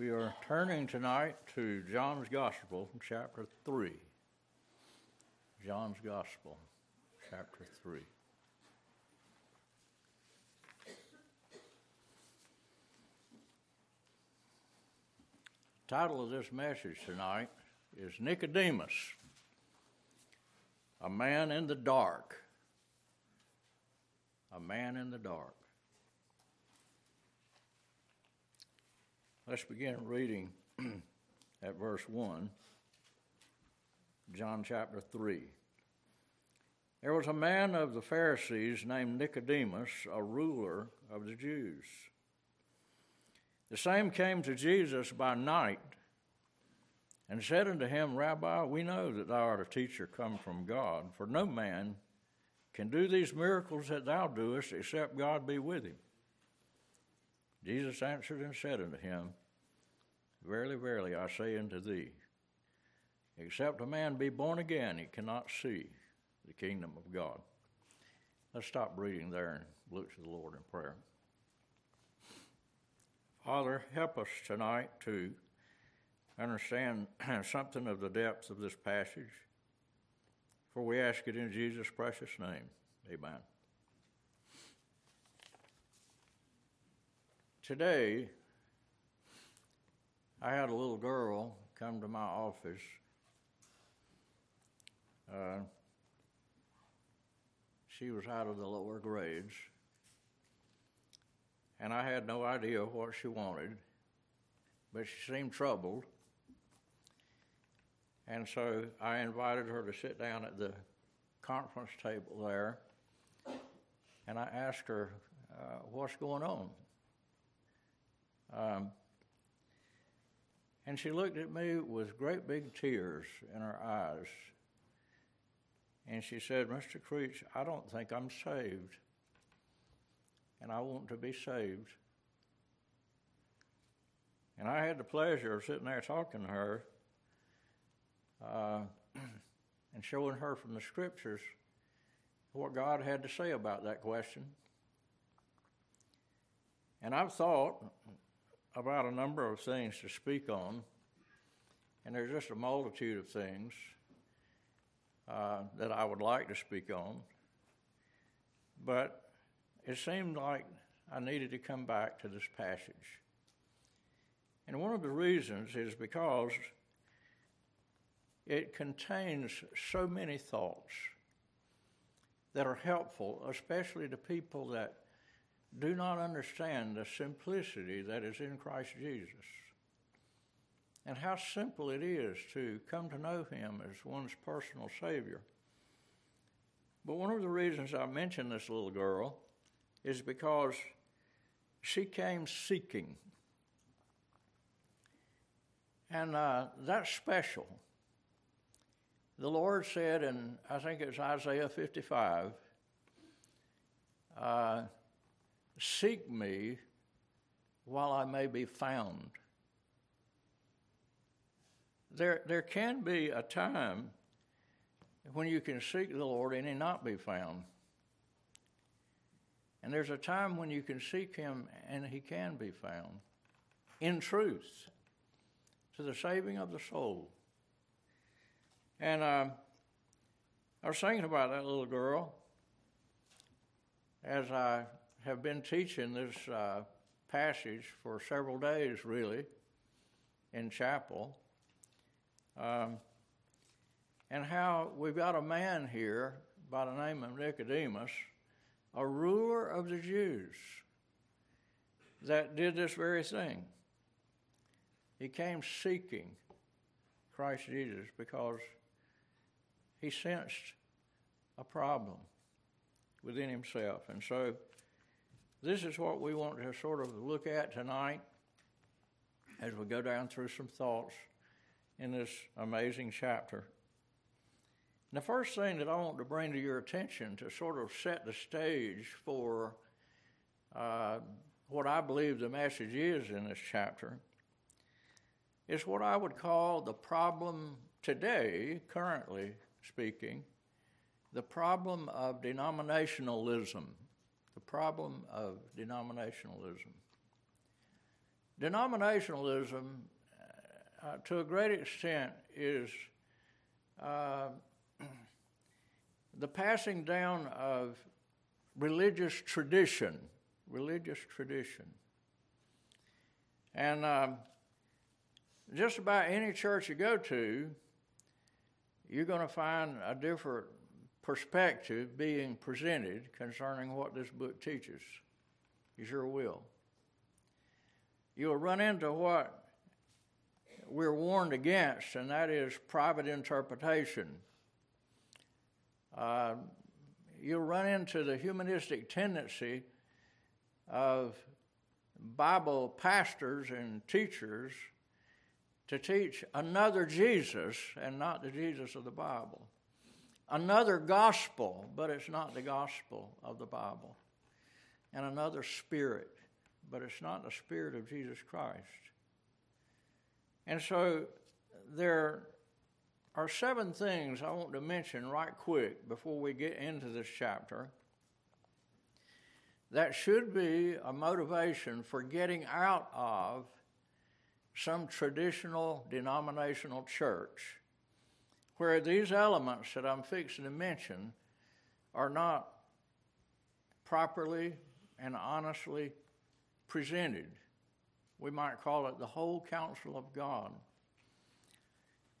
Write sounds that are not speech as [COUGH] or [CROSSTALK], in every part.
We are turning tonight to John's Gospel, chapter 3. John's Gospel, chapter 3. The title of this message tonight is Nicodemus, a man in the dark. A man in the dark. Let's begin reading [CLEARS THROAT] at verse 1, John chapter 3. There was a man of the Pharisees named Nicodemus, a ruler of the Jews. The same came to Jesus by night and said unto him, Rabbi, we know that thou art a teacher come from God, for no man can do these miracles that thou doest except God be with him. Jesus answered and said unto him, Verily, verily, I say unto thee, except a man be born again, he cannot see the kingdom of God. Let's stop reading there and look to the Lord in prayer. Father, help us tonight to understand [CLEARS THROAT] something of the depth of this passage. For we ask it in Jesus' precious name. Amen. Today, I had a little girl come to my office. Uh, she was out of the lower grades, and I had no idea what she wanted, but she seemed troubled. And so I invited her to sit down at the conference table there, and I asked her, uh, What's going on? Um, and she looked at me with great big tears in her eyes. And she said, Mr. Creech, I don't think I'm saved. And I want to be saved. And I had the pleasure of sitting there talking to her uh, [CLEARS THROAT] and showing her from the scriptures what God had to say about that question. And I've thought about a number of things to speak on, and there's just a multitude of things uh, that I would like to speak on. But it seemed like I needed to come back to this passage. And one of the reasons is because it contains so many thoughts that are helpful, especially to people that do not understand the simplicity that is in Christ Jesus and how simple it is to come to know Him as one's personal Savior. But one of the reasons I mention this little girl is because she came seeking. And uh, that's special. The Lord said, and I think it's Isaiah 55, uh, Seek me while I may be found. There, there can be a time when you can seek the Lord and he not be found. And there's a time when you can seek him and he can be found in truth to the saving of the soul. And uh, I was thinking about that little girl as I have been teaching this uh, passage for several days, really, in chapel. Um, and how we've got a man here by the name of Nicodemus, a ruler of the Jews, that did this very thing. He came seeking Christ Jesus because he sensed a problem within himself. And so this is what we want to sort of look at tonight as we go down through some thoughts in this amazing chapter. And the first thing that I want to bring to your attention to sort of set the stage for uh, what I believe the message is in this chapter is what I would call the problem today, currently speaking, the problem of denominationalism the problem of denominationalism. denominationalism, uh, to a great extent, is uh, [CLEARS THROAT] the passing down of religious tradition. Religious tradition. And um, just about any church you go to, you're going to find a different perspective being presented concerning what this book teaches. You sure will. You'll run into what we're warned against, and that is private interpretation. Uh, you'll run into the humanistic tendency of Bible pastors and teachers to teach another Jesus and not the Jesus of the Bible. Another gospel, but it's not the gospel of the Bible. And another spirit, but it's not the spirit of Jesus Christ. And so there are seven things I want to mention right quick before we get into this chapter that should be a motivation for getting out of some traditional denominational church where these elements that I'm fixing to mention are not properly and honestly presented. We might call it the whole counsel of God.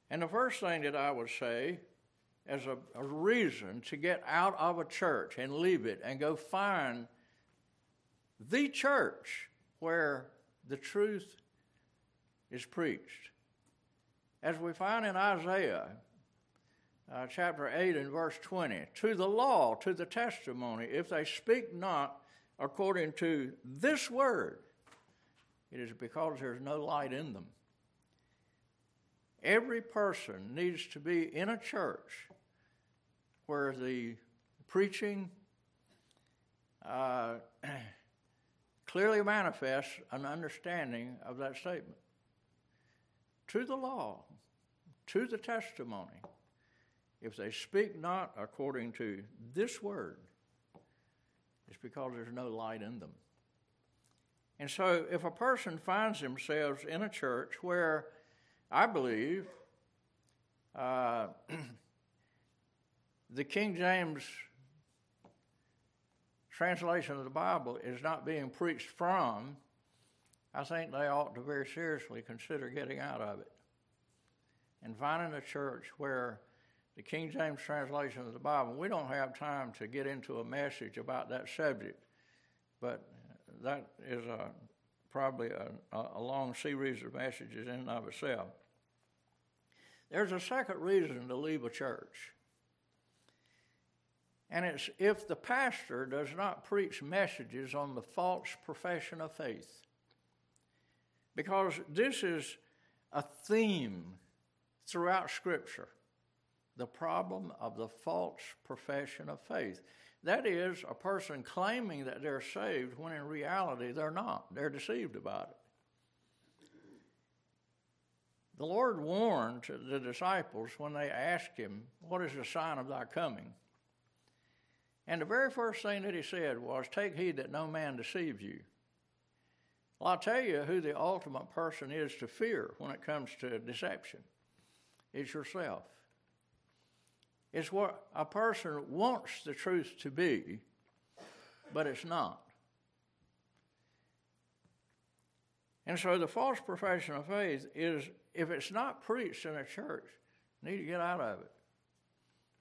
And the first thing that I would say as a, a reason to get out of a church and leave it and go find the church where the truth is preached. As we find in Isaiah uh, chapter 8 and verse 20, to the law, to the testimony, if they speak not according to this word, it is because there's no light in them. Every person needs to be in a church where the preaching uh, [CLEARS THROAT] clearly manifests an understanding of that statement. To the law, to the testimony, if they speak not according to this word, it's because there's no light in them. And so, if a person finds themselves in a church where I believe uh, [CLEARS THROAT] the King James translation of the Bible is not being preached from, I think they ought to very seriously consider getting out of it and finding a church where the King James translation of the Bible, we don't have time to get into a message about that subject, but that is a, probably a, a long series of messages in and of itself. There's a second reason to leave a church. And it's if the pastor does not preach messages on the false profession of faith. Because this is a theme throughout Scripture the problem of the false profession of faith. That is, a person claiming that they're saved when in reality they're not. They're deceived about it. The Lord warned the disciples when they asked him, What is the sign of thy coming? And the very first thing that he said was, Take heed that no man deceive you. Well, I'll tell you who the ultimate person is to fear when it comes to deception it's yourself. It's what a person wants the truth to be, but it's not. And so the false profession of faith is if it's not preached in a church, you need to get out of it.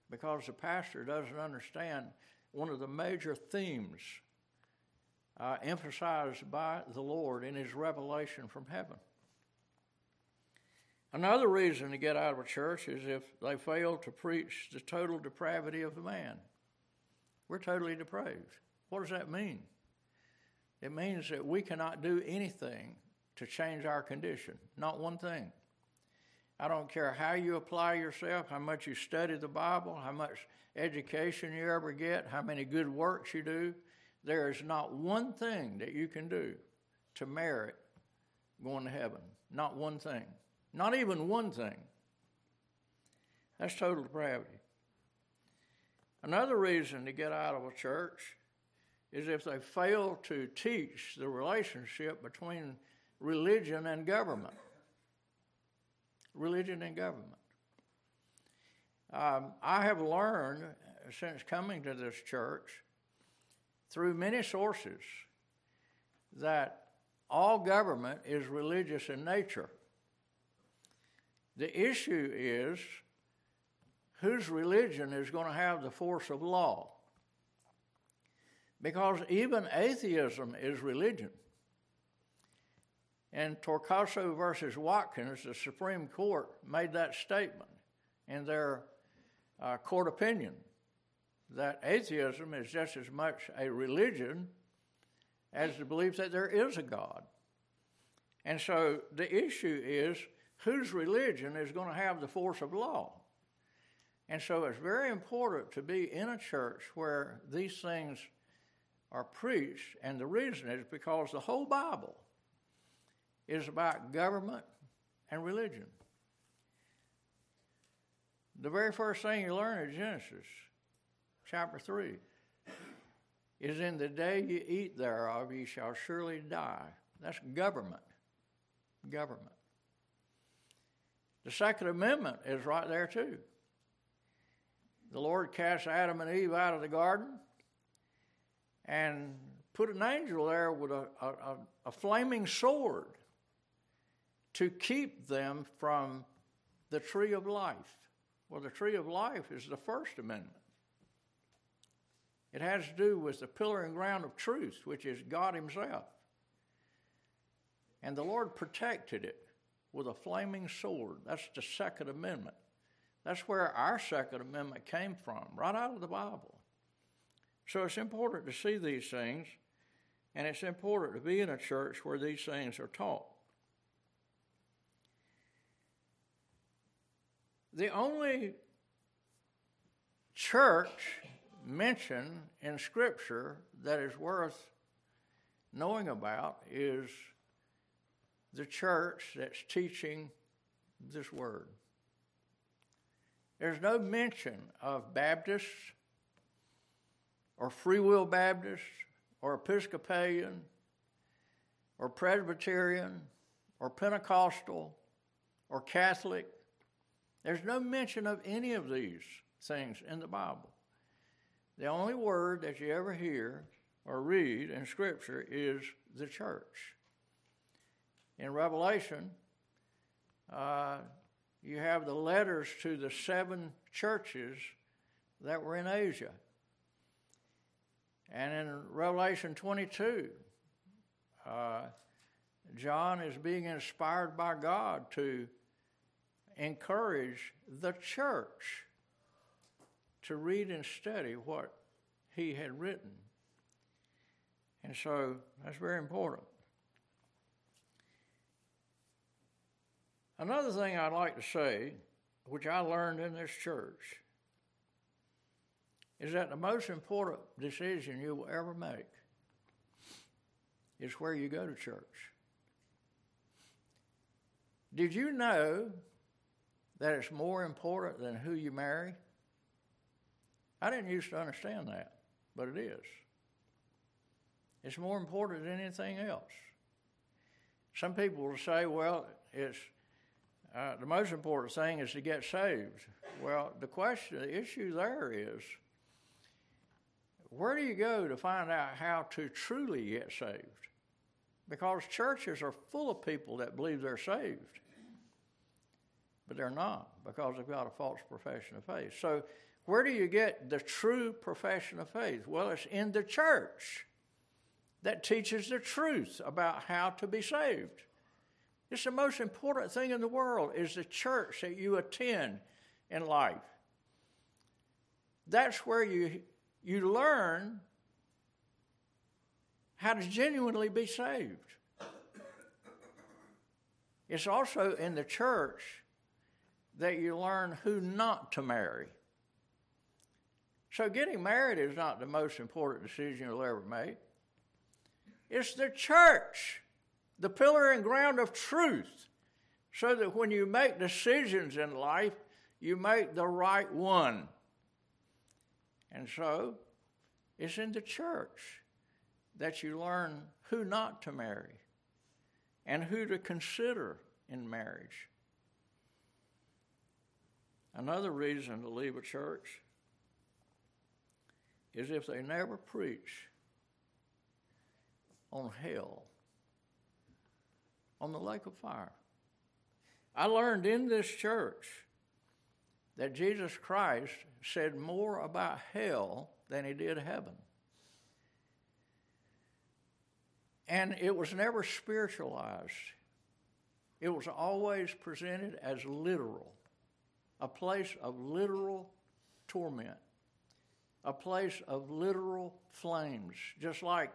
Because the pastor doesn't understand one of the major themes uh, emphasized by the Lord in his revelation from heaven. Another reason to get out of a church is if they fail to preach the total depravity of the man. We're totally depraved. What does that mean? It means that we cannot do anything to change our condition, not one thing. I don't care how you apply yourself, how much you study the Bible, how much education you ever get, how many good works you do. There is not one thing that you can do to merit going to heaven. Not one thing. Not even one thing. That's total depravity. Another reason to get out of a church is if they fail to teach the relationship between religion and government. Religion and government. Um, I have learned since coming to this church through many sources that all government is religious in nature. The issue is whose religion is going to have the force of law. Because even atheism is religion. And Torcaso versus Watkins, the Supreme Court made that statement in their uh, court opinion that atheism is just as much a religion as the belief that there is a God. And so the issue is whose religion is going to have the force of law. And so it's very important to be in a church where these things are preached, and the reason is because the whole Bible is about government and religion. The very first thing you learn in Genesis, chapter 3, is in the day you eat thereof, ye shall surely die. That's government. Government. The Second Amendment is right there too. The Lord cast Adam and Eve out of the garden and put an angel there with a, a, a flaming sword to keep them from the tree of life. Well, the tree of life is the First Amendment. It has to do with the pillar and ground of truth, which is God Himself. And the Lord protected it with a flaming sword. That's the Second Amendment. That's where our Second Amendment came from, right out of the Bible. So it's important to see these things, and it's important to be in a church where these things are taught. The only church mentioned in Scripture that is worth knowing about is the church that's teaching this word. There's no mention of Baptists or Free Will Baptists or Episcopalian or Presbyterian or Pentecostal or Catholic. There's no mention of any of these things in the Bible. The only word that you ever hear or read in Scripture is the church. In Revelation, uh, you have the letters to the seven churches that were in Asia. And in Revelation 22, uh, John is being inspired by God to encourage the church to read and study what he had written. And so that's very important. Another thing I'd like to say, which I learned in this church, is that the most important decision you will ever make is where you go to church. Did you know that it's more important than who you marry? I didn't used to understand that, but it is. It's more important than anything else. Some people will say, well, it's uh, the most important thing is to get saved. Well, the question, the issue there is where do you go to find out how to truly get saved? Because churches are full of people that believe they're saved, but they're not because they've got a false profession of faith. So, where do you get the true profession of faith? Well, it's in the church that teaches the truth about how to be saved. It's the most important thing in the world is the church that you attend in life. That's where you, you learn how to genuinely be saved. It's also in the church that you learn who not to marry. So, getting married is not the most important decision you'll ever make. It's the church the pillar and ground of truth, so that when you make decisions in life, you make the right one. And so, it's in the church that you learn who not to marry. and who to consider in marriage. Another reason to leave a church is if they never preach on hell, on the lake of fire. I learned in this church that Jesus Christ said more about hell than he did heaven. And it was never spiritualized, it was always presented as literal a place of literal torment, a place of literal flames, just like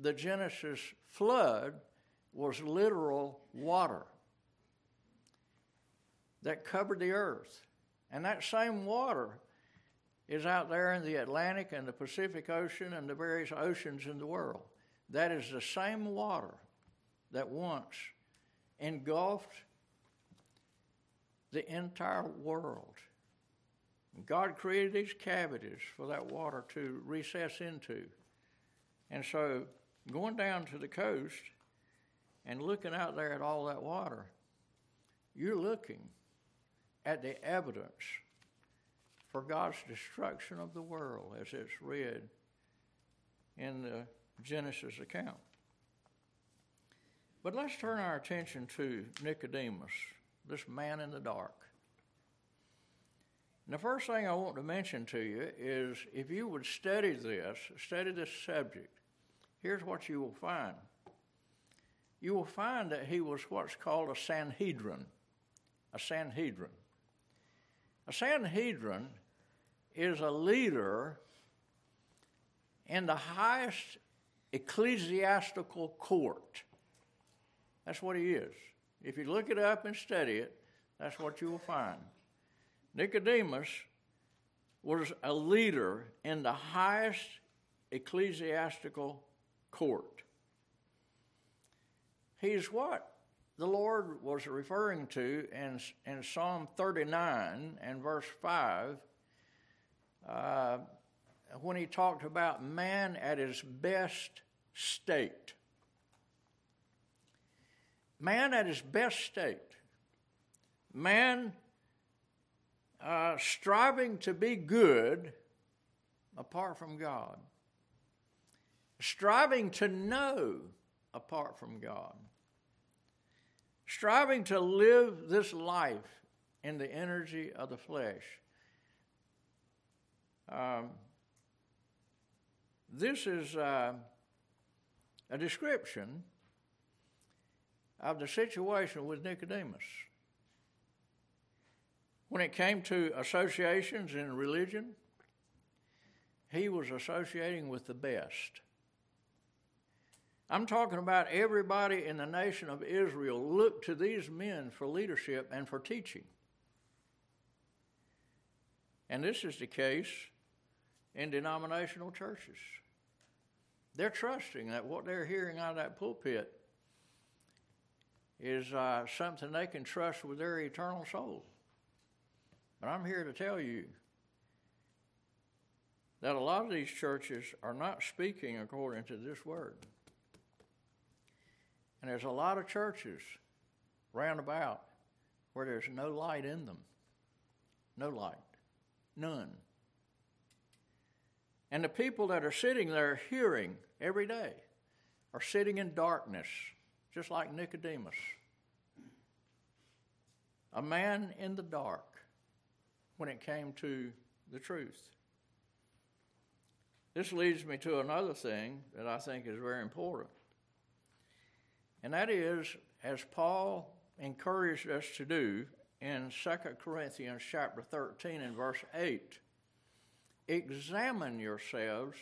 the Genesis flood was literal water that covered the earth. And that same water is out there in the Atlantic and the Pacific Ocean and the various oceans in the world. That is the same water that once engulfed the entire world. God created these cavities for that water to recess into. And so, going down to the coast and looking out there at all that water, you're looking at the evidence for God's destruction of the world as it's read in the Genesis account. But let's turn our attention to Nicodemus, this man in the dark. And the first thing I want to mention to you is if you would study this, study this subject, here's what you will find. You will find that he was what's called a Sanhedrin. A Sanhedrin. A Sanhedrin is a leader in the highest ecclesiastical court. That's what he is. If you look it up and study it, that's what you will find. Nicodemus was a leader in the highest ecclesiastical court. He's what the Lord was referring to in, in Psalm 39 and verse 5 uh, when he talked about man at his best state. Man at his best state. Man uh, striving to be good apart from God. Striving to know apart from God striving to live this life in the energy of the flesh. Um, this is uh, a description of the situation with Nicodemus. When it came to associations in religion, he was associating with the best. I'm talking about everybody in the nation of Israel looked to these men for leadership and for teaching. And this is the case in denominational churches. They're trusting that what they're hearing out of that pulpit is uh, something they can trust with their eternal soul. But I'm here to tell you that a lot of these churches are not speaking according to this word. And there's a lot of churches round about where there's no light in them. No light. None. And the people that are sitting there hearing every day are sitting in darkness, just like Nicodemus. A man in the dark when it came to the truth. This leads me to another thing that I think is very important. And that is, as Paul encouraged us to do in 2 Corinthians chapter 13 and verse 8, examine yourselves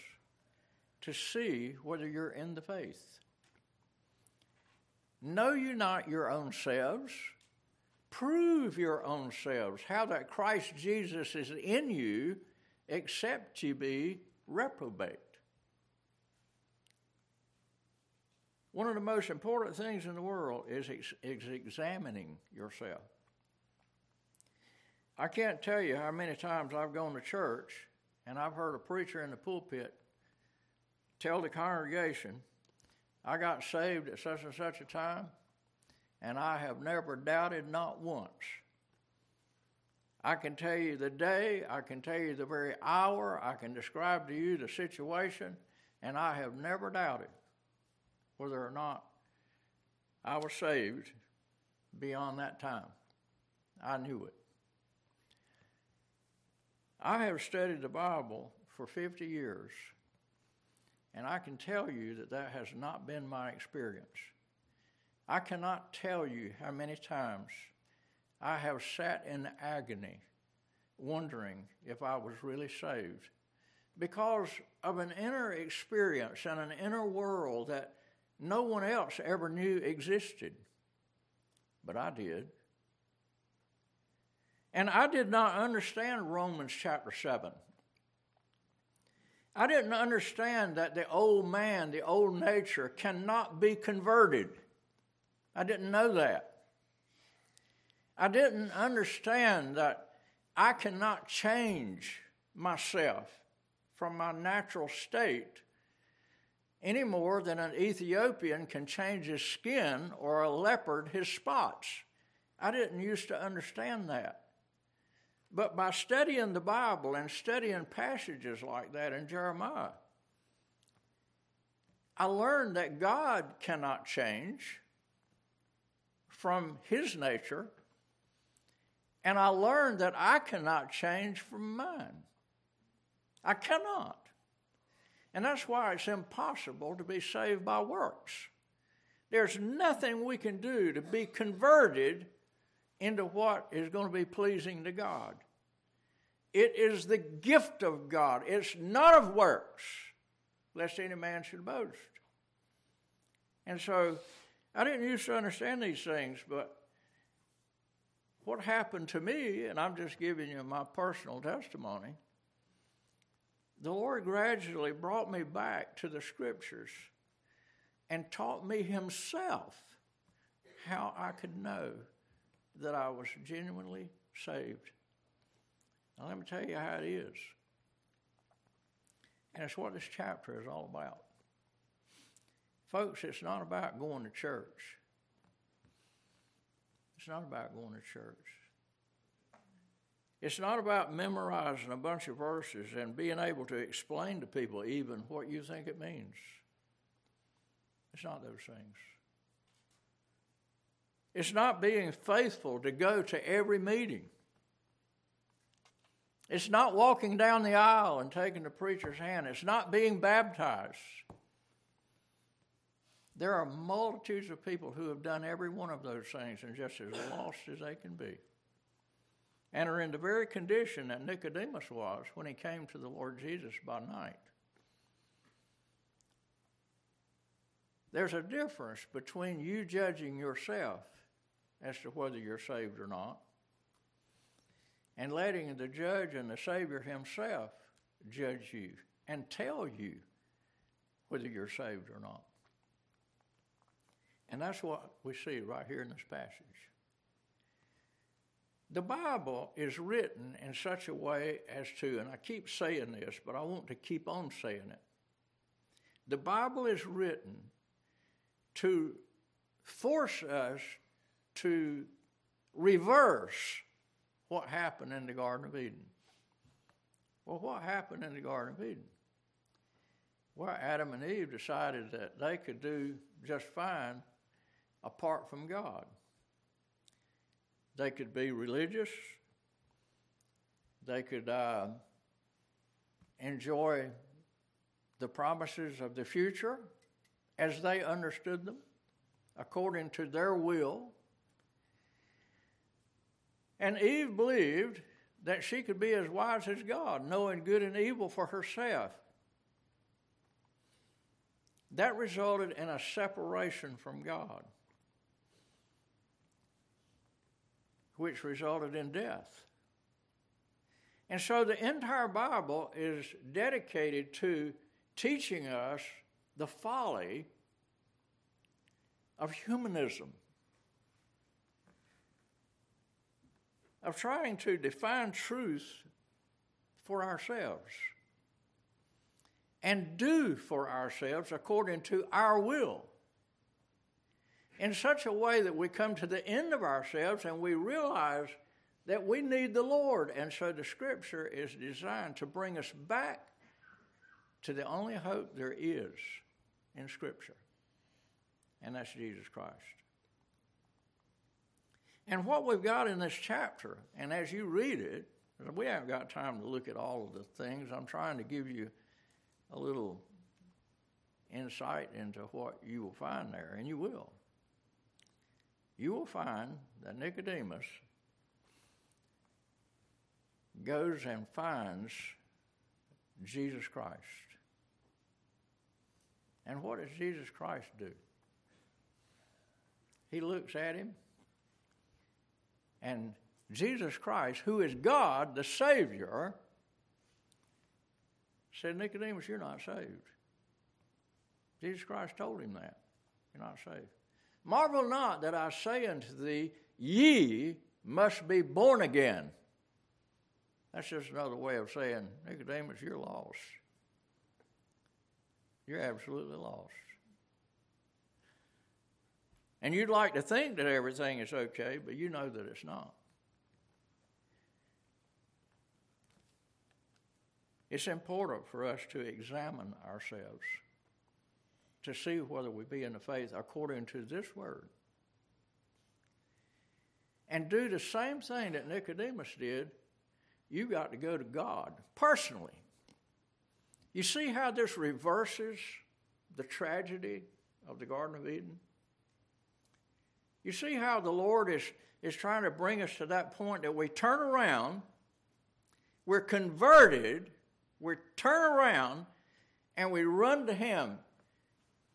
to see whether you're in the faith. Know you not your own selves. Prove your own selves how that Christ Jesus is in you, except ye be reprobate. One of the most important things in the world is, ex- is examining yourself. I can't tell you how many times I've gone to church and I've heard a preacher in the pulpit tell the congregation, I got saved at such and such a time, and I have never doubted not once. I can tell you the day, I can tell you the very hour, I can describe to you the situation, and I have never doubted whether or not I was saved beyond that time. I knew it. I have studied the Bible for 50 years, and I can tell you that that has not been my experience. I cannot tell you how many times I have sat in agony wondering if I was really saved because of an inner experience and an inner world that no one else ever knew existed. But I did. And I did not understand Romans chapter 7. I didn't understand that the old man, the old nature, cannot be converted. I didn't know that. I didn't understand that I cannot change myself from my natural state any more than an Ethiopian can change his skin or a leopard his spots. I didn't used to understand that. But by studying the Bible and studying passages like that in Jeremiah, I learned that God cannot change from his nature and I learned that I cannot change from mine. I cannot. And that's why it's impossible to be saved by works. There's nothing we can do to be converted into what is going to be pleasing to God. It is the gift of God, it's not of works, lest any man should boast. And so I didn't used to understand these things, but what happened to me, and I'm just giving you my personal testimony, the Lord gradually brought me back to the scriptures and taught me Himself how I could know that I was genuinely saved. Now, let me tell you how it is. And it's what this chapter is all about. Folks, it's not about going to church. It's not about going to church. It's not about memorizing a bunch of verses and being able to explain to people even what you think it means. It's not those things. It's not being faithful to go to every meeting. It's not walking down the aisle and taking the preacher's hand. It's not being baptized. There are multitudes of people who have done every one of those things and just as lost as they can be. And are in the very condition that Nicodemus was when he came to the Lord Jesus by night. There's a difference between you judging yourself as to whether you're saved or not and letting the judge and the Savior himself judge you and tell you whether you're saved or not. And that's what we see right here in this passage. The Bible is written in such a way as to, and I keep saying this, but I want to keep on saying it. The Bible is written to force us to reverse what happened in the Garden of Eden. Well, what happened in the Garden of Eden? Well, Adam and Eve decided that they could do just fine apart from God. They could be religious, they could uh, enjoy the promises of the future as they understood them, according to their will. And Eve believed that she could be as wise as God, knowing good and evil for herself. That resulted in a separation from God. Which resulted in death. And so the entire Bible is dedicated to teaching us the folly of humanism, of trying to define truth for ourselves and do for ourselves according to our will. In such a way that we come to the end of ourselves and we realize that we need the Lord. And so the scripture is designed to bring us back to the only hope there is in scripture, and that's Jesus Christ. And what we've got in this chapter, and as you read it, we haven't got time to look at all of the things. I'm trying to give you a little insight into what you will find there, and you will. You will find that Nicodemus goes and finds Jesus Christ. And what does Jesus Christ do? He looks at him, and Jesus Christ, who is God, the Savior, said, Nicodemus, you're not saved. Jesus Christ told him that. You're not saved. Marvel not that I say unto thee, Ye must be born again. That's just another way of saying, Nicodemus, you're lost. You're absolutely lost. And you'd like to think that everything is okay, but you know that it's not. It's important for us to examine ourselves to see whether we be in the faith according to this word. And do the same thing that Nicodemus did. You got to go to God personally. You see how this reverses the tragedy of the Garden of Eden? You see how the Lord is, is trying to bring us to that point that we turn around, we're converted, we turn around and we run to Him.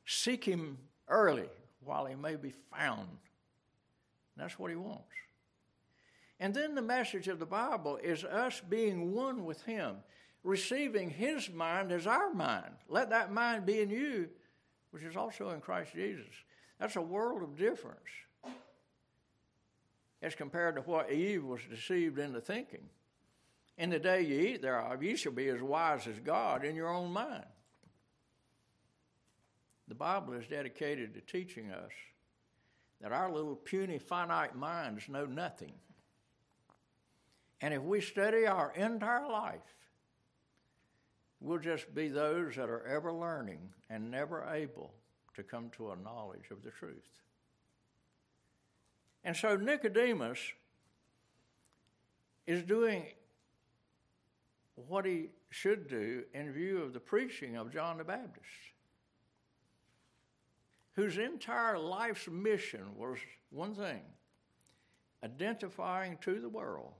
Seek Him early while He may be found. That's what He wants. And then the message of the Bible is us being one with Him, receiving His mind as our mind. Let that mind be in you, which is also in Christ Jesus. That's a world of difference as compared to what Eve was deceived into thinking. In the day you eat thereof, you shall be as wise as God in your own mind. The Bible is dedicated to teaching us that our little puny, finite minds know nothing. And if we study our entire life, we'll just be those that are ever learning and never able to come to a knowledge of the truth. And so Nicodemus is doing what he should do in view of the preaching of John the Baptist, whose entire life's mission was one thing identifying to the world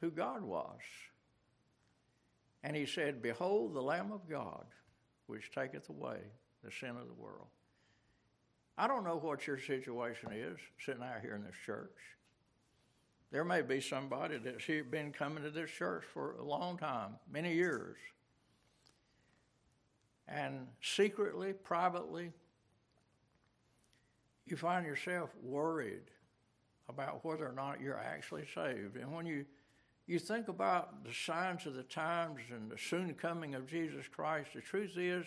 who God was. And he said, Behold the Lamb of God, which taketh away the sin of the world. I don't know what your situation is sitting out here in this church. There may be somebody that's been coming to this church for a long time, many years. And secretly, privately, you find yourself worried about whether or not you're actually saved. And when you, you think about the signs of the times and the soon coming of Jesus Christ, the truth is,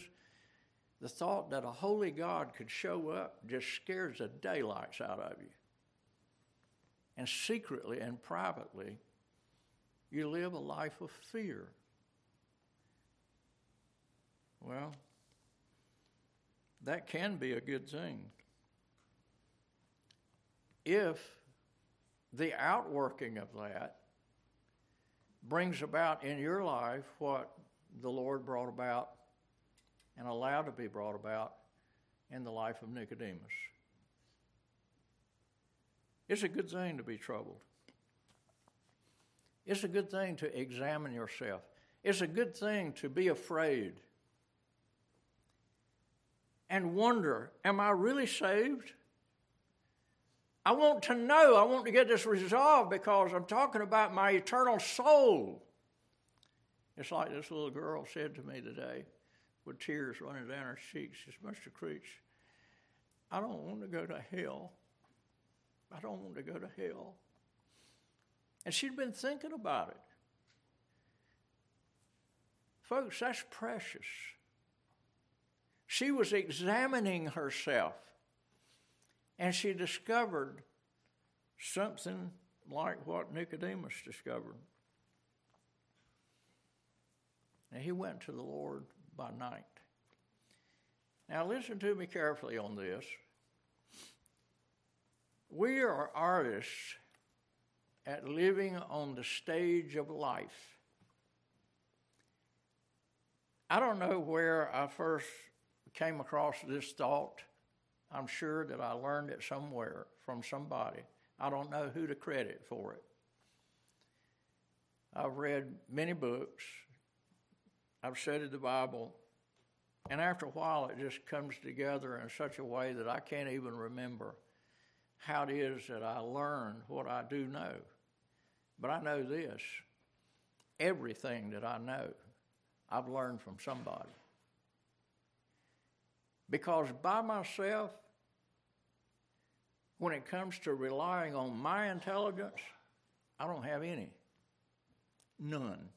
the thought that a holy God could show up just scares the daylights out of you and secretly and privately, you live a life of fear. Well, that can be a good thing. If the outworking of that brings about in your life what the Lord brought about and allowed to be brought about in the life of Nicodemus. It's a good thing to be troubled. It's a good thing to examine yourself. It's a good thing to be afraid and wonder Am I really saved? I want to know. I want to get this resolved because I'm talking about my eternal soul. It's like this little girl said to me today with tears running down her cheeks. She said, Mr. Creech, I don't want to go to hell. I don't want to go to hell. And she'd been thinking about it. Folks, that's precious. She was examining herself. And she discovered something like what Nicodemus discovered. And he went to the Lord by night. Now, listen to me carefully on this. We are artists at living on the stage of life. I don't know where I first came across this thought. I'm sure that I learned it somewhere from somebody. I don't know who to credit for it. I've read many books, I've studied the Bible, and after a while it just comes together in such a way that I can't even remember how it is that I learned what I do know. But I know this everything that I know, I've learned from somebody. Because by myself, when it comes to relying on my intelligence, I don't have any. None.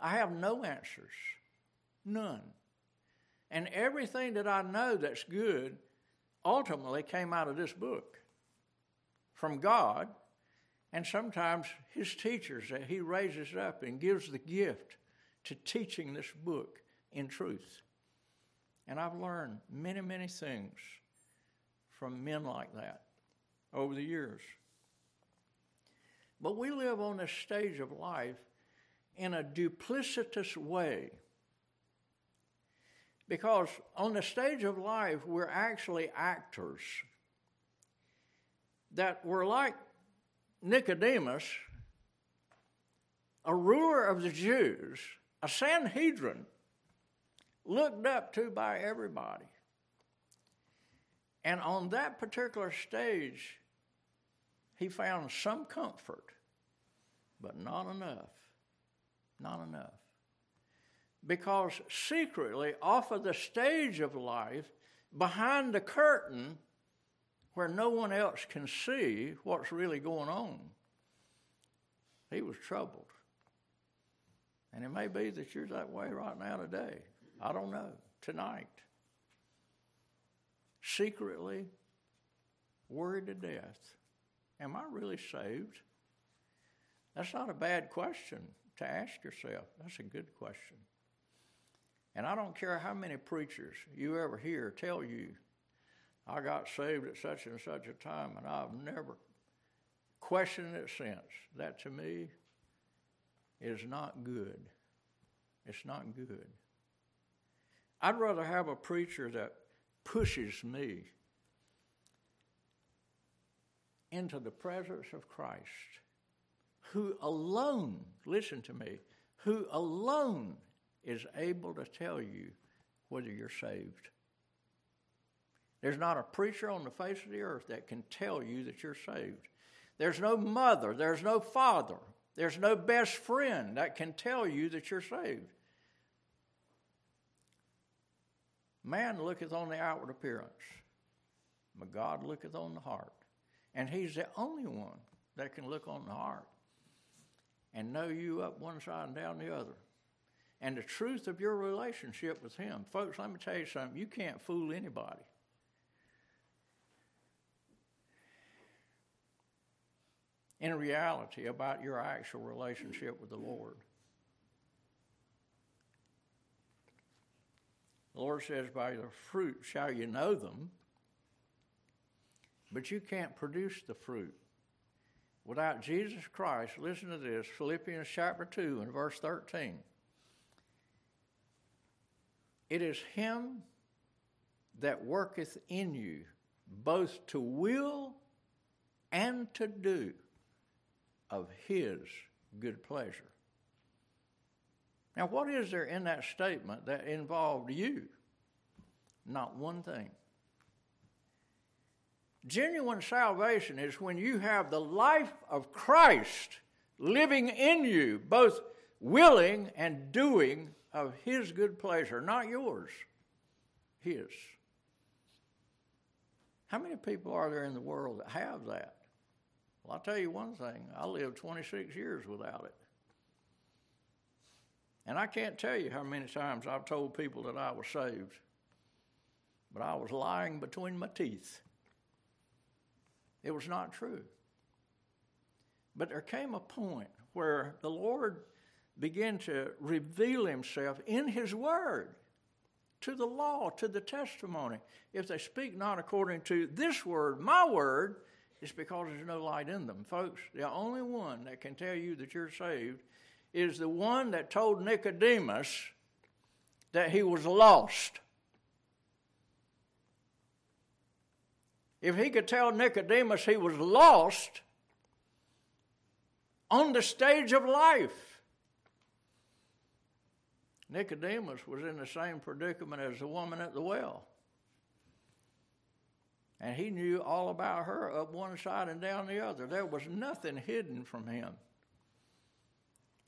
I have no answers. None. And everything that I know that's good ultimately came out of this book from God and sometimes his teachers that he raises up and gives the gift to teaching this book in truth. And I've learned many, many things from men like that over the years. But we live on this stage of life in a duplicitous way. Because on the stage of life, we're actually actors. That we're like Nicodemus, a ruler of the Jews, a Sanhedrin, looked up to by everybody. And on that particular stage, he found some comfort, but not enough. Not enough. Because secretly, off of the stage of life, behind the curtain, where no one else can see what's really going on, he was troubled. And it may be that you're that way right now today. I don't know. Tonight. Secretly worried to death. Am I really saved? That's not a bad question to ask yourself. That's a good question. And I don't care how many preachers you ever hear tell you, I got saved at such and such a time, and I've never questioned it since. That to me is not good. It's not good. I'd rather have a preacher that pushes me into the presence of Christ, who alone, listen to me, who alone is able to tell you whether you're saved. There's not a preacher on the face of the earth that can tell you that you're saved. There's no mother, there's no father, there's no best friend that can tell you that you're saved. Man looketh on the outward appearance, but God looketh on the heart. And He's the only one that can look on the heart and know you up one side and down the other. And the truth of your relationship with Him. Folks, let me tell you something. You can't fool anybody. In reality, about your actual relationship with the Lord. The Lord says, By their fruit shall you know them, but you can't produce the fruit. Without Jesus Christ, listen to this Philippians chapter 2 and verse 13. It is Him that worketh in you both to will and to do of His good pleasure. Now, what is there in that statement that involved you? Not one thing. Genuine salvation is when you have the life of Christ living in you, both willing and doing of His good pleasure, not yours, His. How many people are there in the world that have that? Well, I'll tell you one thing I lived 26 years without it. And I can't tell you how many times I've told people that I was saved, but I was lying between my teeth. It was not true. But there came a point where the Lord began to reveal himself in his word to the law, to the testimony. If they speak not according to this word, my word, it's because there's no light in them. Folks, the only one that can tell you that you're saved is the one that told Nicodemus that he was lost. If he could tell Nicodemus he was lost on the stage of life, Nicodemus was in the same predicament as the woman at the well. And he knew all about her up one side and down the other. There was nothing hidden from him.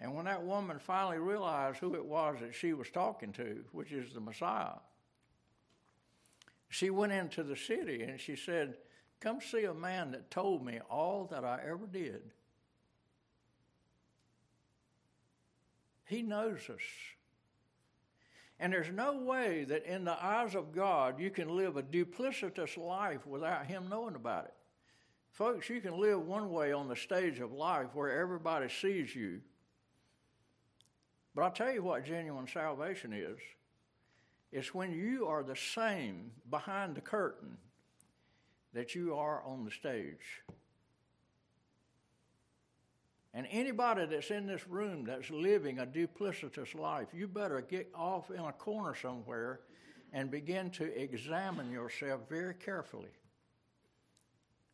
And when that woman finally realized who it was that she was talking to, which is the Messiah, she went into the city and she said, Come see a man that told me all that I ever did. He knows us. And there's no way that in the eyes of God you can live a duplicitous life without Him knowing about it. Folks, you can live one way on the stage of life where everybody sees you. But I'll tell you what genuine salvation is it's when you are the same behind the curtain that you are on the stage. And anybody that's in this room that's living a duplicitous life, you better get off in a corner somewhere and begin to examine yourself very carefully.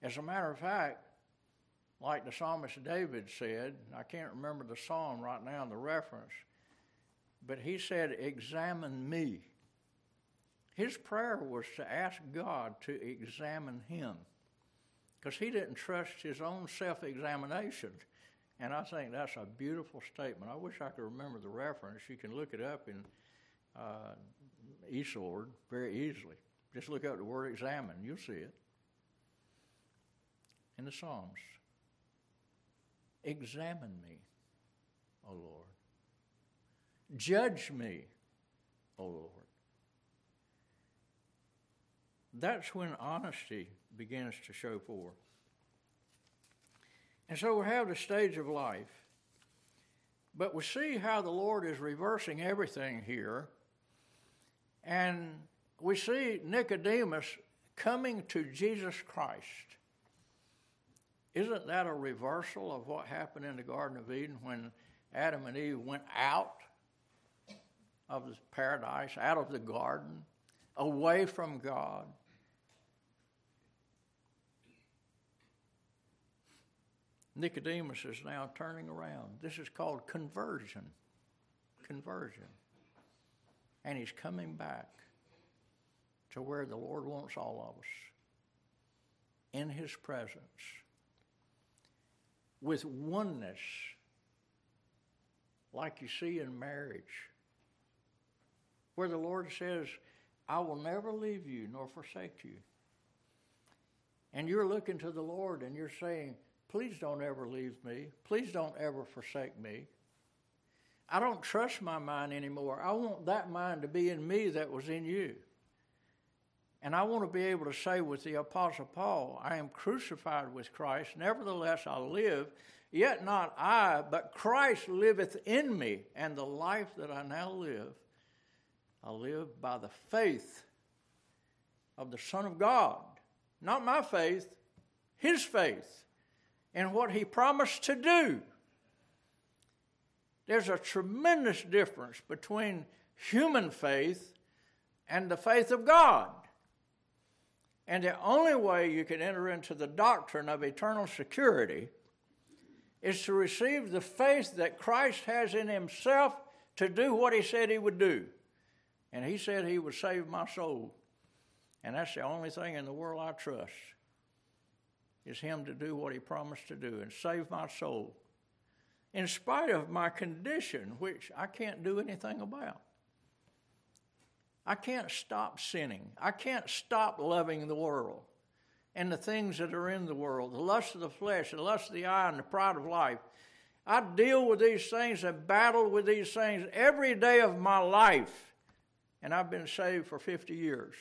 As a matter of fact, like the psalmist David said, I can't remember the psalm right now, the reference, but he said, Examine me. His prayer was to ask God to examine him because he didn't trust his own self examination. And I think that's a beautiful statement. I wish I could remember the reference. You can look it up in uh, e-Sword very easily. Just look up the word examine, you'll see it in the Psalms. Examine me, O Lord. Judge me, O Lord. That's when honesty begins to show forth. And so we have the stage of life. But we see how the Lord is reversing everything here. And we see Nicodemus coming to Jesus Christ. Isn't that a reversal of what happened in the Garden of Eden when Adam and Eve went out of the paradise, out of the garden, away from God? Nicodemus is now turning around. This is called conversion. Conversion. And he's coming back to where the Lord wants all of us in his presence with oneness, like you see in marriage, where the Lord says, I will never leave you nor forsake you. And you're looking to the Lord and you're saying, Please don't ever leave me. Please don't ever forsake me. I don't trust my mind anymore. I want that mind to be in me that was in you. And I want to be able to say with the Apostle Paul, I am crucified with Christ. Nevertheless, I live. Yet not I, but Christ liveth in me. And the life that I now live, I live by the faith of the Son of God. Not my faith, His faith and what he promised to do. There's a tremendous difference between human faith and the faith of God. And the only way you can enter into the doctrine of eternal security is to receive the faith that Christ has in himself to do what he said he would do. And he said he would save my soul. And that's the only thing in the world I trust is Him to do what He promised to do and save my soul, in spite of my condition, which I can't do anything about. I can't stop sinning. I can't stop loving the world and the things that are in the world the lust of the flesh, the lust of the eye, and the pride of life. I deal with these things and battle with these things every day of my life. And I've been saved for 50 years.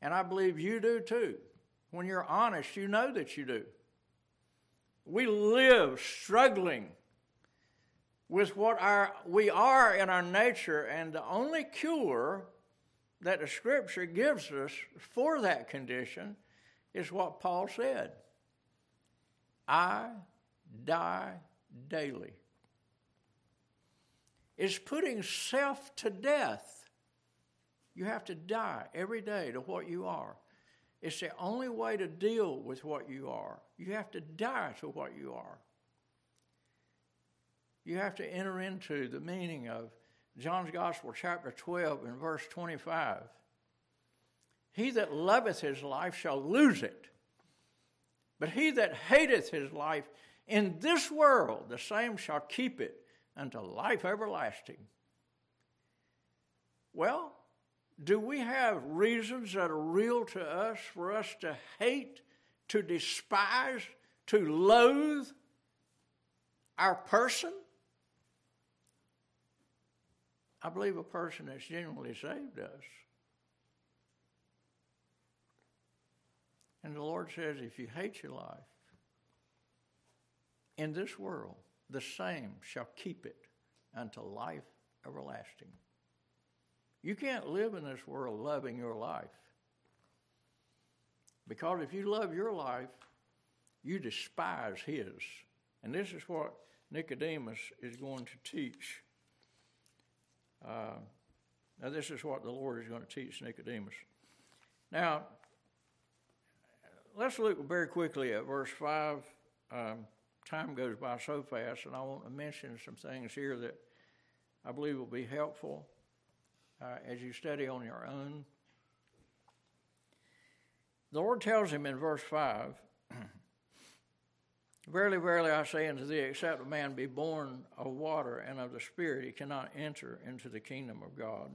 And I believe you do too. When you're honest, you know that you do. We live struggling with what our, we are in our nature, and the only cure that the Scripture gives us for that condition is what Paul said I die daily. It's putting self to death. You have to die every day to what you are. It's the only way to deal with what you are. You have to die to what you are. You have to enter into the meaning of John's Gospel, chapter 12, and verse 25. He that loveth his life shall lose it, but he that hateth his life in this world, the same shall keep it unto life everlasting. Well, do we have reasons that are real to us for us to hate, to despise, to loathe our person? I believe a person that's genuinely saved us. And the Lord says, if you hate your life in this world, the same shall keep it unto life everlasting. You can't live in this world loving your life. Because if you love your life, you despise his. And this is what Nicodemus is going to teach. Uh, now, this is what the Lord is going to teach Nicodemus. Now, let's look very quickly at verse 5. Um, time goes by so fast, and I want to mention some things here that I believe will be helpful uh, as you study on your own. The Lord tells him in verse 5 [CLEARS THROAT] Verily, verily, I say unto thee, except a man be born of water and of the Spirit, he cannot enter into the kingdom of God.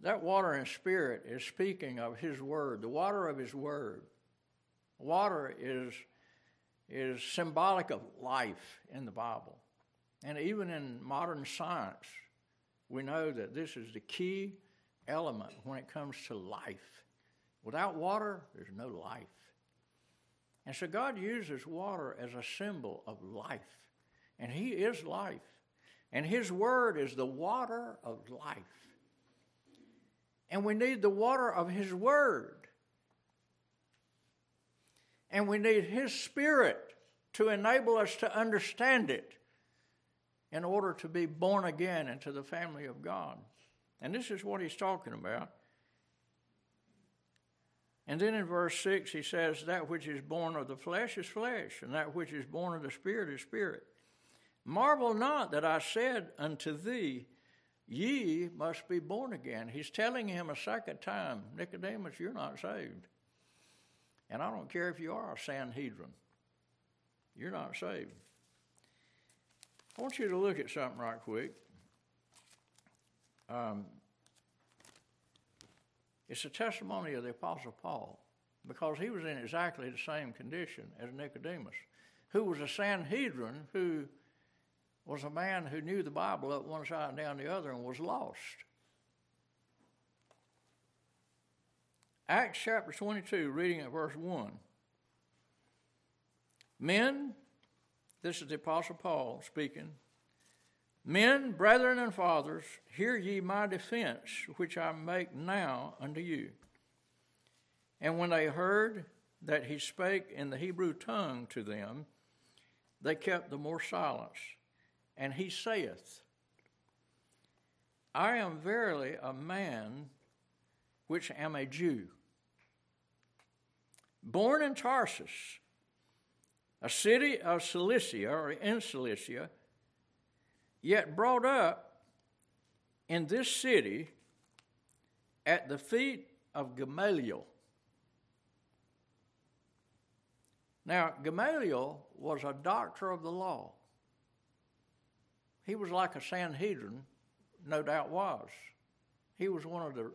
That water and Spirit is speaking of His Word, the water of His Word. Water is, is symbolic of life in the Bible. And even in modern science, we know that this is the key element when it comes to life. Without water, there's no life. And so God uses water as a symbol of life. And He is life. And His Word is the water of life. And we need the water of His Word. And we need His Spirit to enable us to understand it in order to be born again into the family of God. And this is what He's talking about. And then in verse 6, he says, That which is born of the flesh is flesh, and that which is born of the Spirit is spirit. Marvel not that I said unto thee, Ye must be born again. He's telling him a second time, Nicodemus, you're not saved. And I don't care if you are a Sanhedrin, you're not saved. I want you to look at something right quick. Um, it's a testimony of the Apostle Paul because he was in exactly the same condition as Nicodemus, who was a Sanhedrin who was a man who knew the Bible up one side and down the other and was lost. Acts chapter 22, reading at verse 1. Men, this is the Apostle Paul speaking, Men, brethren, and fathers, hear ye my defense, which I make now unto you. And when they heard that he spake in the Hebrew tongue to them, they kept the more silence. And he saith, I am verily a man which am a Jew, born in Tarsus, a city of Cilicia, or in Cilicia yet brought up in this city at the feet of Gamaliel. Now, Gamaliel was a doctor of the law. He was like a Sanhedrin, no doubt was. He was one of the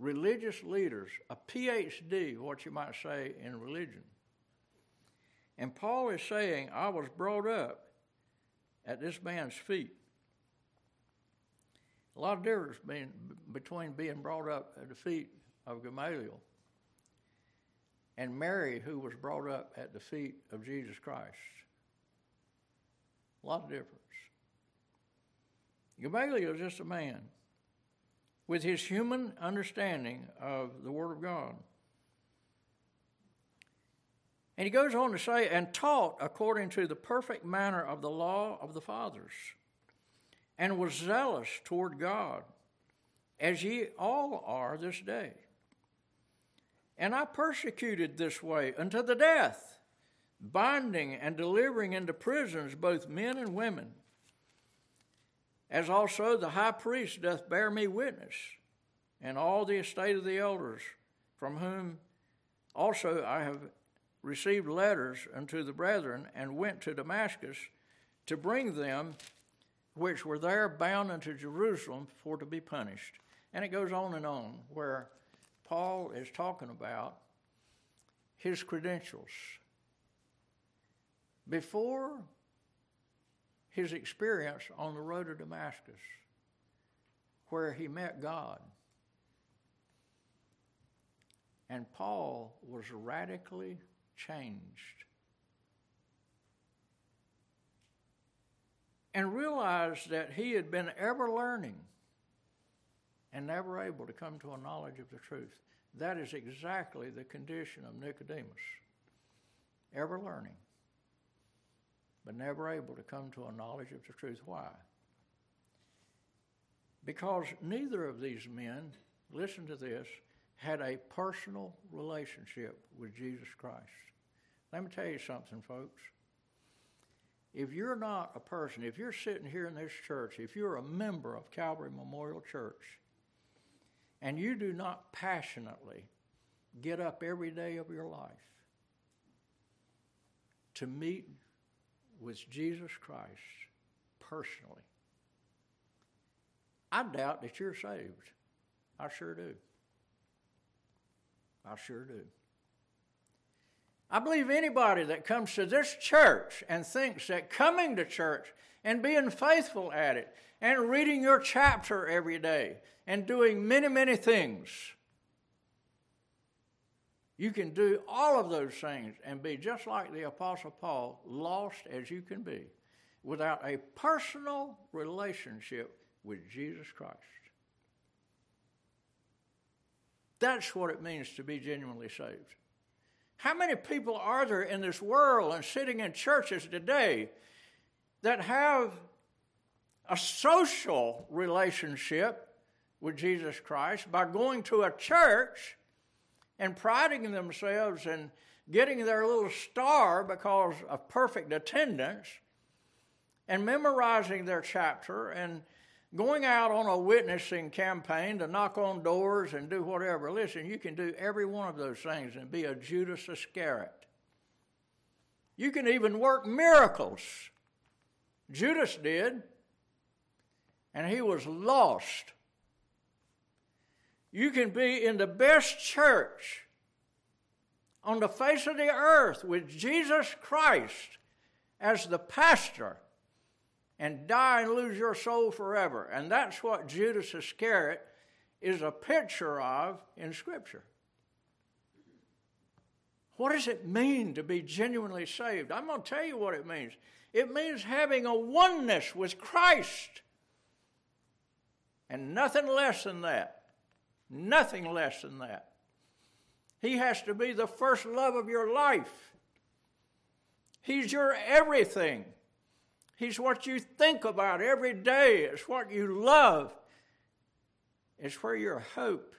religious leaders, a PhD, what you might say, in religion. And Paul is saying, I was brought up at this man's feet. A lot of difference being, between being brought up at the feet of Gamaliel. and Mary, who was brought up at the feet of Jesus Christ. A lot of difference. Gamaliel is just a man with his human understanding of the Word of God. And he goes on to say, and taught according to the perfect manner of the law of the fathers, and was zealous toward God, as ye all are this day. And I persecuted this way unto the death, binding and delivering into prisons both men and women, as also the high priest doth bear me witness, and all the estate of the elders, from whom also I have received letters unto the brethren, and went to Damascus to bring them which were there bound unto Jerusalem for to be punished. And it goes on and on, where Paul is talking about his credentials. Before his experience on the road to Damascus, where he met God. And Paul was radically changed. And realized that he had been ever learning and never able to come to a knowledge of the truth. That is exactly the condition of Nicodemus. Ever learning, but never able to come to a knowledge of the truth. Why? Because neither of these men, listen to this, had a personal relationship with Jesus Christ. Let me tell you something, folks. If you're not a person, if you're sitting here in this church, if you're a member of Calvary Memorial Church, and you do not passionately get up every day of your life to meet with Jesus Christ personally, I doubt that you're saved. I sure do. I sure do. I believe anybody that comes to this church and thinks that coming to church and being faithful at it and reading your chapter every day and doing many, many things. You can do all of those things and be just like the Apostle Paul, lost as you can be, without a personal relationship with Jesus Christ. That's what it means to be genuinely saved. How many people are there in this world and sitting in churches today that have a social relationship with Jesus Christ by going to a church and priding themselves and getting their little star because of perfect attendance and memorizing their chapter and going out on a witnessing campaign to knock on doors and do whatever. Listen, you can do every one of those things and be a Judas Iscariot. You can even work miracles. Judas did, and he was lost. You can be in the best church on the face of the earth with Jesus Christ as the pastor and die and lose your soul forever. And that's what Judas Iscariot is a picture of in Scripture. What does it mean to be genuinely saved? I'm going to tell you what it means. It means having a oneness with Christ. And nothing less than that. Nothing less than that. He has to be the first love of your life. He's your everything. He's what you think about every day. It's what you love. It's where your hope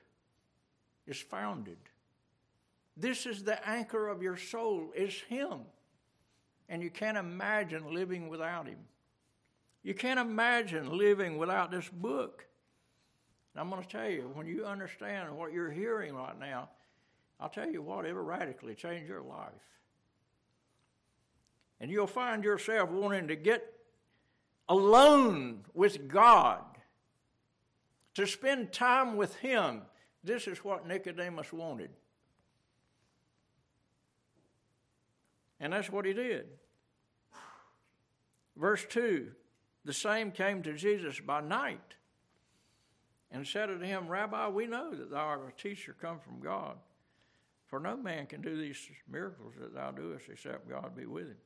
is founded. This is the anchor of your soul, is Him. And you can't imagine living without Him. You can't imagine living without this book. And I'm going to tell you, when you understand what you're hearing right now, I'll tell you what, it'll radically change your life. And you'll find yourself wanting to get alone with God, to spend time with Him. This is what Nicodemus wanted. And that's what he did. Verse 2 The same came to Jesus by night and said unto him, Rabbi, we know that thou art a teacher come from God. For no man can do these miracles that thou doest except God be with him.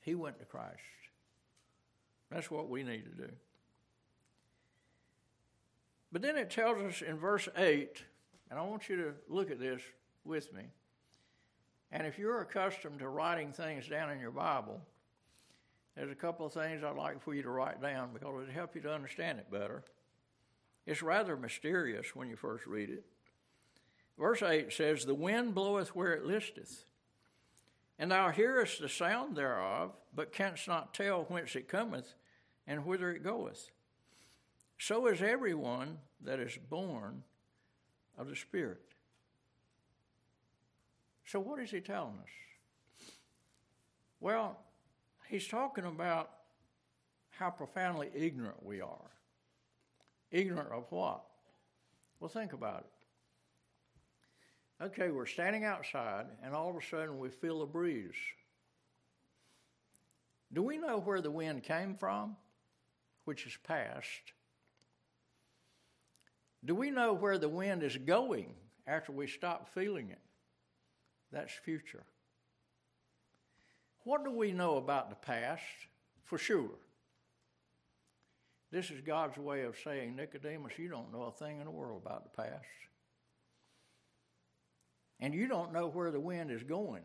He went to Christ. That's what we need to do. But then it tells us in verse 8, and I want you to look at this with me. And if you're accustomed to writing things down in your Bible, there's a couple of things I'd like for you to write down because it'll help you to understand it better. It's rather mysterious when you first read it. Verse 8 says, The wind bloweth where it listeth, and thou hearest the sound thereof, but canst not tell whence it cometh and whither it goeth. So is everyone that is born of the Spirit. So, what is he telling us? Well, he's talking about how profoundly ignorant we are. Ignorant of what? Well, think about it. Okay, we're standing outside, and all of a sudden we feel a breeze. Do we know where the wind came from, which is past? Do we know where the wind is going after we stop feeling it? That's future. What do we know about the past? For sure. This is God's way of saying, Nicodemus, you don't know a thing in the world about the past. And you don't know where the wind is going.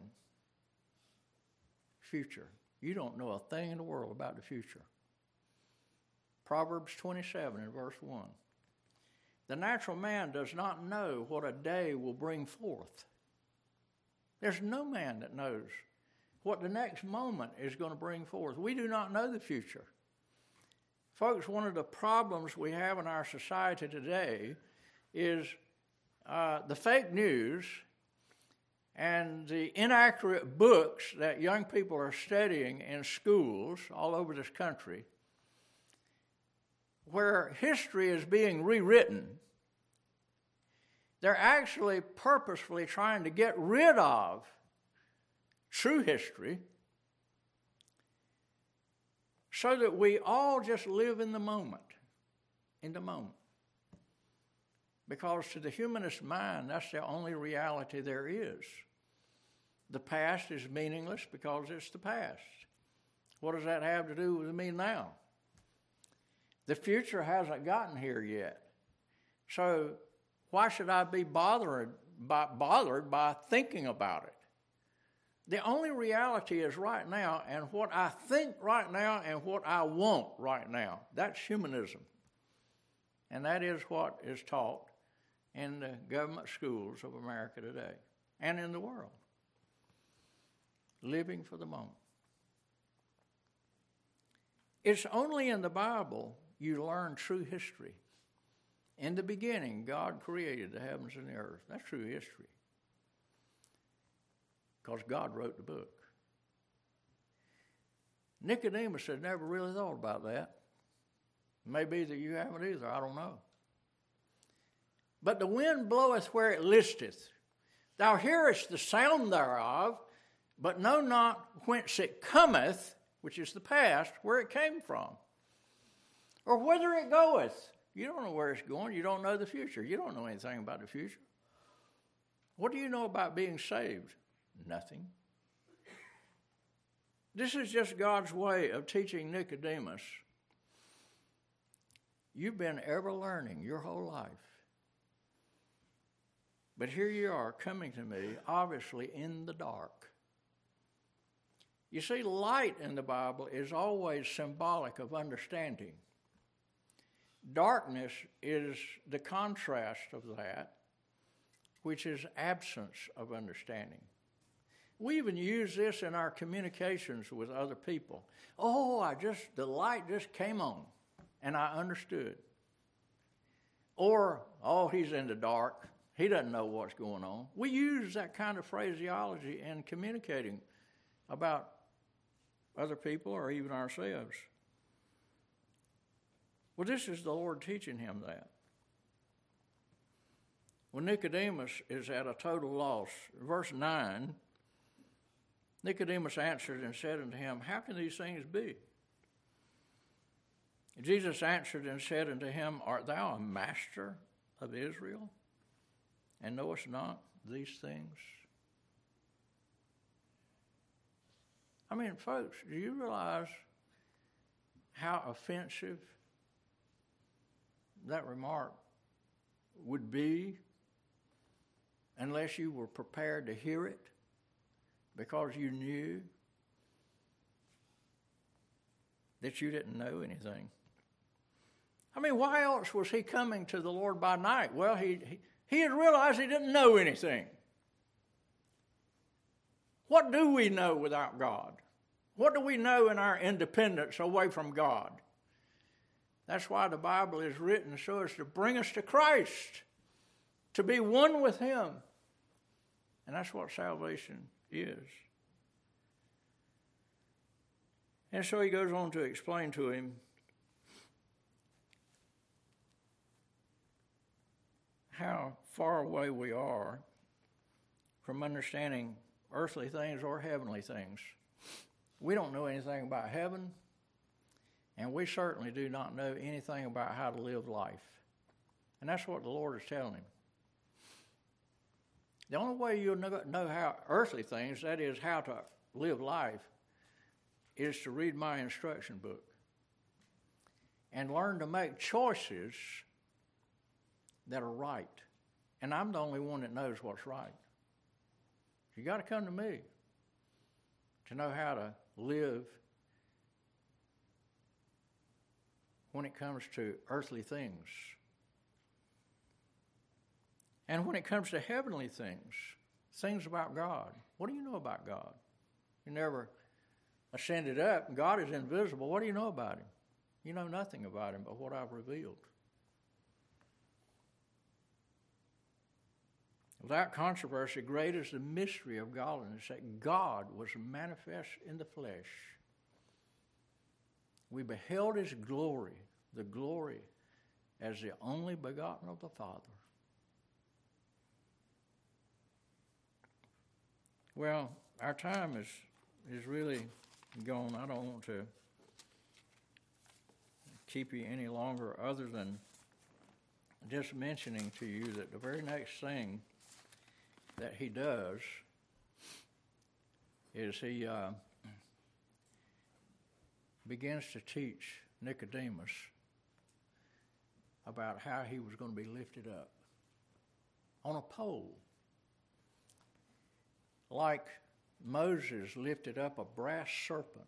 Future. You don't know a thing in the world about the future. Proverbs 27 and verse 1. The natural man does not know what a day will bring forth. There's no man that knows what the next moment is going to bring forth. We do not know the future. Folks, one of the problems we have in our society today is uh, the fake news and the inaccurate books that young people are studying in schools all over this country, where history is being rewritten they're actually purposefully trying to get rid of true history so that we all just live in the moment. In the moment. Because to the humanist mind, that's the only reality there is. The past is meaningless because it's the past. What does that have to do with me now? The future hasn't gotten here yet. So why should I be bothered by, bothered by thinking about it? The only reality is right now, and what I think right now and what I want right now. That's humanism. And that is what is taught in the government schools of America today and in the world. Living for the moment. It's only in the Bible you learn true history. In the beginning, God created the heavens and the earth. That's true history. Because God wrote the book. Nicodemus had never really thought about that. Maybe that you haven't either, I don't know. But the wind bloweth where it listeth. Thou hearest the sound thereof, but know not whence it cometh, which is the past, where it came from, or whither it goeth. You don't know where it's going. You don't know the future. You don't know anything about the future. What do you know about being saved? Nothing. This is just God's way of teaching Nicodemus. You've been ever learning your whole life. But here you are coming to me, obviously in the dark. You see, light in the Bible is always symbolic of understanding. Darkness is the contrast of that, which is absence of understanding. We even use this in our communications with other people. Oh, I just, the light just came on and I understood. Or, oh, he's in the dark. He doesn't know what's going on. We use that kind of phraseology in communicating about other people or even ourselves. Well, this is the Lord teaching him that. When Nicodemus is at a total loss, verse 9, Nicodemus answered and said unto him, How can these things be? Jesus answered and said unto him, Art thou a master of Israel? and knowest not these things? I mean, folks, do you realize how offensive that remark would be unless you were prepared to hear it because you knew that you didn't know anything. I mean, why else was he coming to the Lord by night? Well, he, he, he had realized he didn't know anything. What do we know without God? What do we know in our independence away from God? That's why the Bible is written so as to bring us to Christ, to be one with Him. And that's what salvation is. And so he goes on to explain to him how far away we are from understanding earthly things or heavenly things. We don't know anything about heaven, and we certainly do not know anything about how to live life. And that's what the Lord is telling him. The only way you'll know how earthly things, that is, how to live life, is to read my instruction book and learn to make choices that are right. And I'm the only one that knows what's right. You got to come to me to know how to live when it comes to earthly things. And when it comes to heavenly things, things about God, what do you know about God? You never ascended up, God is invisible. What do you know about him? You know nothing about him but what I've revealed. Without controversy, great is the mystery of godliness that God was manifest in the flesh. We beheld his glory, the glory as the only begotten of the Father. Well, our time is, is really gone. I don't want to keep you any longer other than just mentioning to you that the very next thing that he does is he uh, begins to teach Nicodemus about how he was going to be lifted up on a pole like Moses lifted up a brass serpent.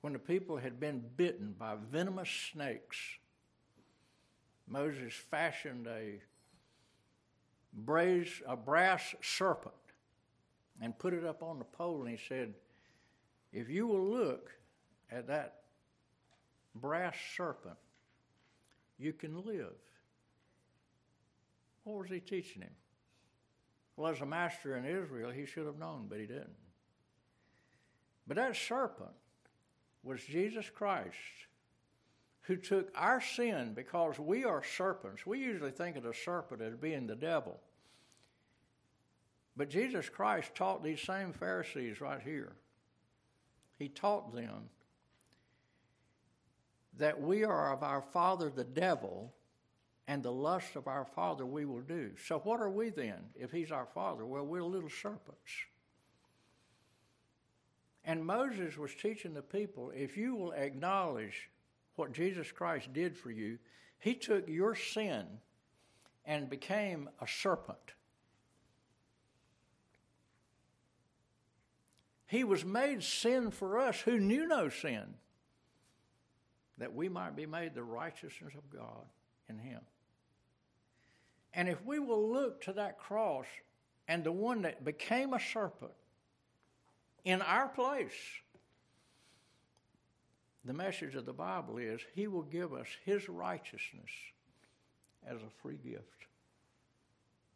When the people had been bitten by venomous snakes, Moses fashioned a, brass, a brass serpent and put it up on the pole, and he said, If you will look at that brass serpent, you can live. What was he teaching him? Well, as a master in Israel, he should have known, but he didn't. But that serpent was Jesus Christ who took our sin because we are serpents. We usually think of the serpent as being the devil. But Jesus Christ taught these same Pharisees right here. He taught them that we are of our father the devil and the lust of our father we will do. So, what are we then if he's our father? Well, we're little serpents. And Moses was teaching the people if you will acknowledge what Jesus Christ did for you, he took your sin and became a serpent. He was made sin for us who knew no sin, that we might be made the righteousness of God in him. And if we will look to that cross and the one that became a serpent in our place, the message of the Bible is He will give us His righteousness as a free gift.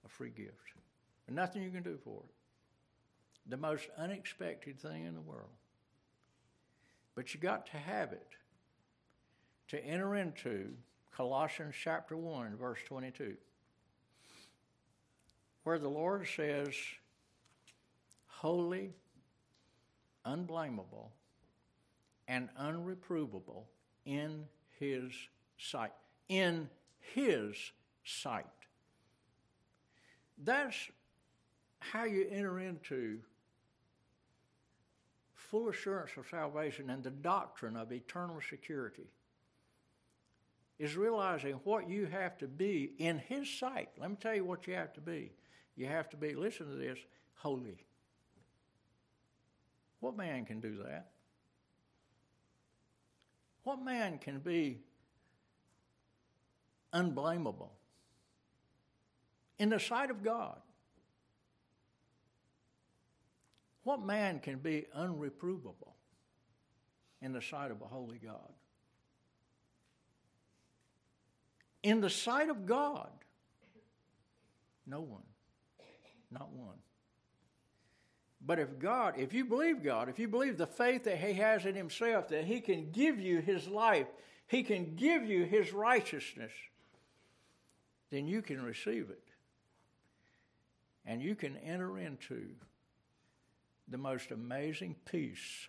A free gift. Nothing you can do for it. The most unexpected thing in the world. But you got to have it to enter into Colossians chapter 1, verse 22 where the Lord says, holy, unblameable, and unreprovable in His sight. In His sight. That's how you enter into full assurance of salvation and the doctrine of eternal security is realizing what you have to be in His sight. Let me tell you what you have to be. You have to be, listen to this, holy. What man can do that? What man can be unblameable in the sight of God? What man can be unreprovable in the sight of a holy God? In the sight of God, no one. Not one. But if God, if you believe God, if you believe the faith that He has in Himself, that He can give you His life, He can give you His righteousness, then you can receive it. And you can enter into the most amazing peace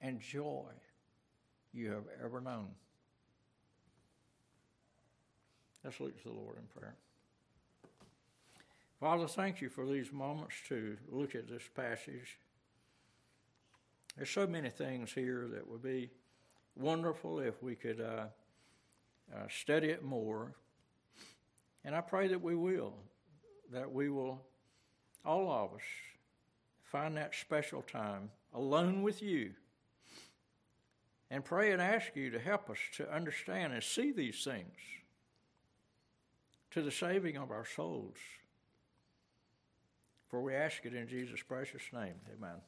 and joy you have ever known. Let's look to the Lord in prayer. Father, thank you for these moments to look at this passage. There's so many things here that would be wonderful if we could uh, uh, study it more. And I pray that we will, that we will, all of us, find that special time alone with you and pray and ask you to help us to understand and see these things to the saving of our souls. For we ask it in Jesus' precious name. Amen.